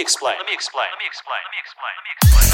explain. Let me explain. Let me explain. Let me explain. Let me explain.